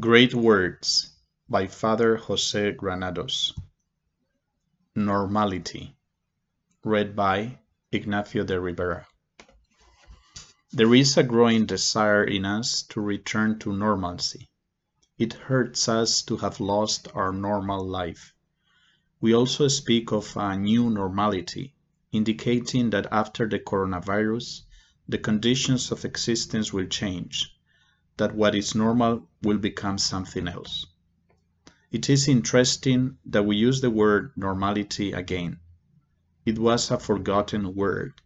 Great Words by Father Jose Granados. Normality. Read by Ignacio de Rivera. There is a growing desire in us to return to normalcy. It hurts us to have lost our normal life. We also speak of a new normality, indicating that after the coronavirus, the conditions of existence will change that what is normal will become something else. It is interesting that we use the word normality again. It was a forgotten word.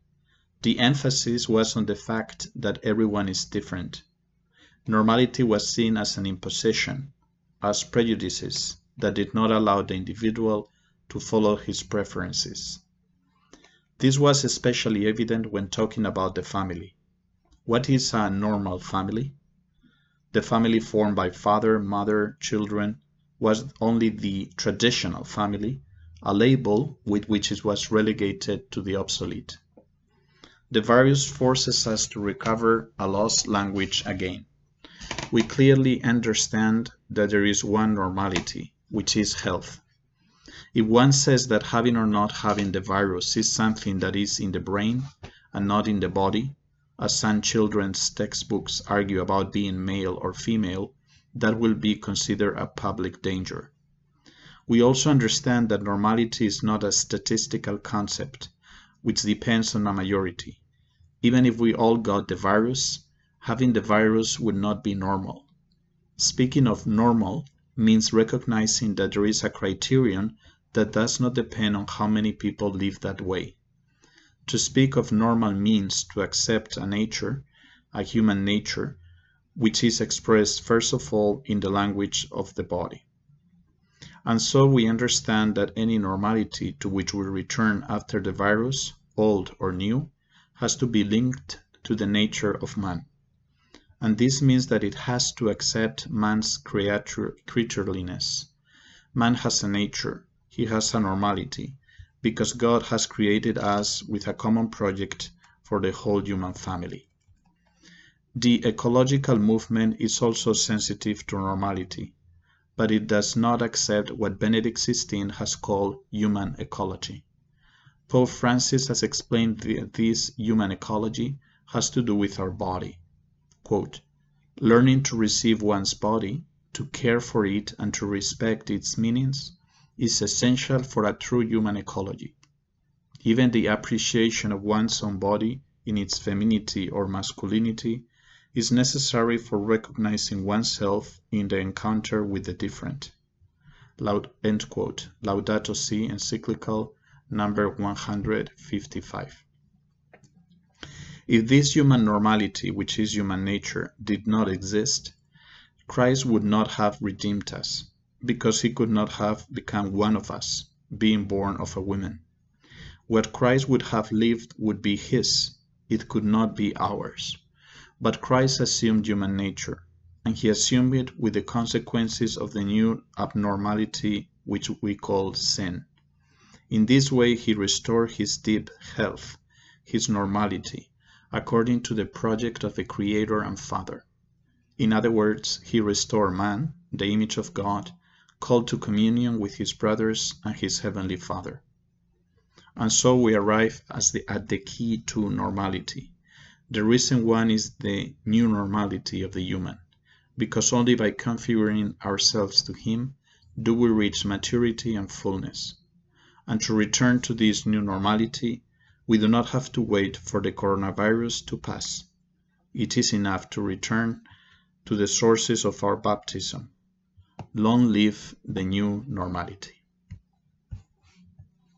The emphasis was on the fact that everyone is different. Normality was seen as an imposition, as prejudices that did not allow the individual to follow his preferences. This was especially evident when talking about the family. What is a normal family? The family formed by father, mother, children was only the traditional family, a label with which it was relegated to the obsolete. The virus forces us to recover a lost language again. We clearly understand that there is one normality, which is health. If one says that having or not having the virus is something that is in the brain and not in the body, as some children's textbooks argue about being male or female, that will be considered a public danger. We also understand that normality is not a statistical concept, which depends on a majority. Even if we all got the virus, having the virus would not be normal. Speaking of normal means recognizing that there is a criterion that does not depend on how many people live that way. To speak of normal means to accept a nature, a human nature, which is expressed first of all in the language of the body. And so we understand that any normality to which we return after the virus, old or new, has to be linked to the nature of man. And this means that it has to accept man's creature, creatureliness. Man has a nature, he has a normality, because God has created us with a common project for the whole human family. The ecological movement is also sensitive to normality, but it does not accept what Benedict XVI has called human ecology. Pope Francis has explained that this human ecology has to do with our body. Quote, Learning to receive one's body, to care for it, and to respect its meanings is essential for a true human ecology. Even the appreciation of one's own body in its femininity or masculinity is necessary for recognizing oneself in the encounter with the different. End quote. Laudato Si, encyclical number 155. If this human normality, which is human nature, did not exist, Christ would not have redeemed us because he could not have become one of us, being born of a woman. What Christ would have lived would be his, it could not be ours. But Christ assumed human nature, and he assumed it with the consequences of the new abnormality which we call sin. In this way, he restored his deep health, his normality, according to the project of the Creator and Father. In other words, he restored man, the image of God, called to communion with his brothers and his heavenly Father. And so we arrive the, at the key to normality. The recent one is the new normality of the human, because only by configuring ourselves to Him do we reach maturity and fullness. And to return to this new normality, we do not have to wait for the coronavirus to pass. It is enough to return to the sources of our baptism, Long live the new normality.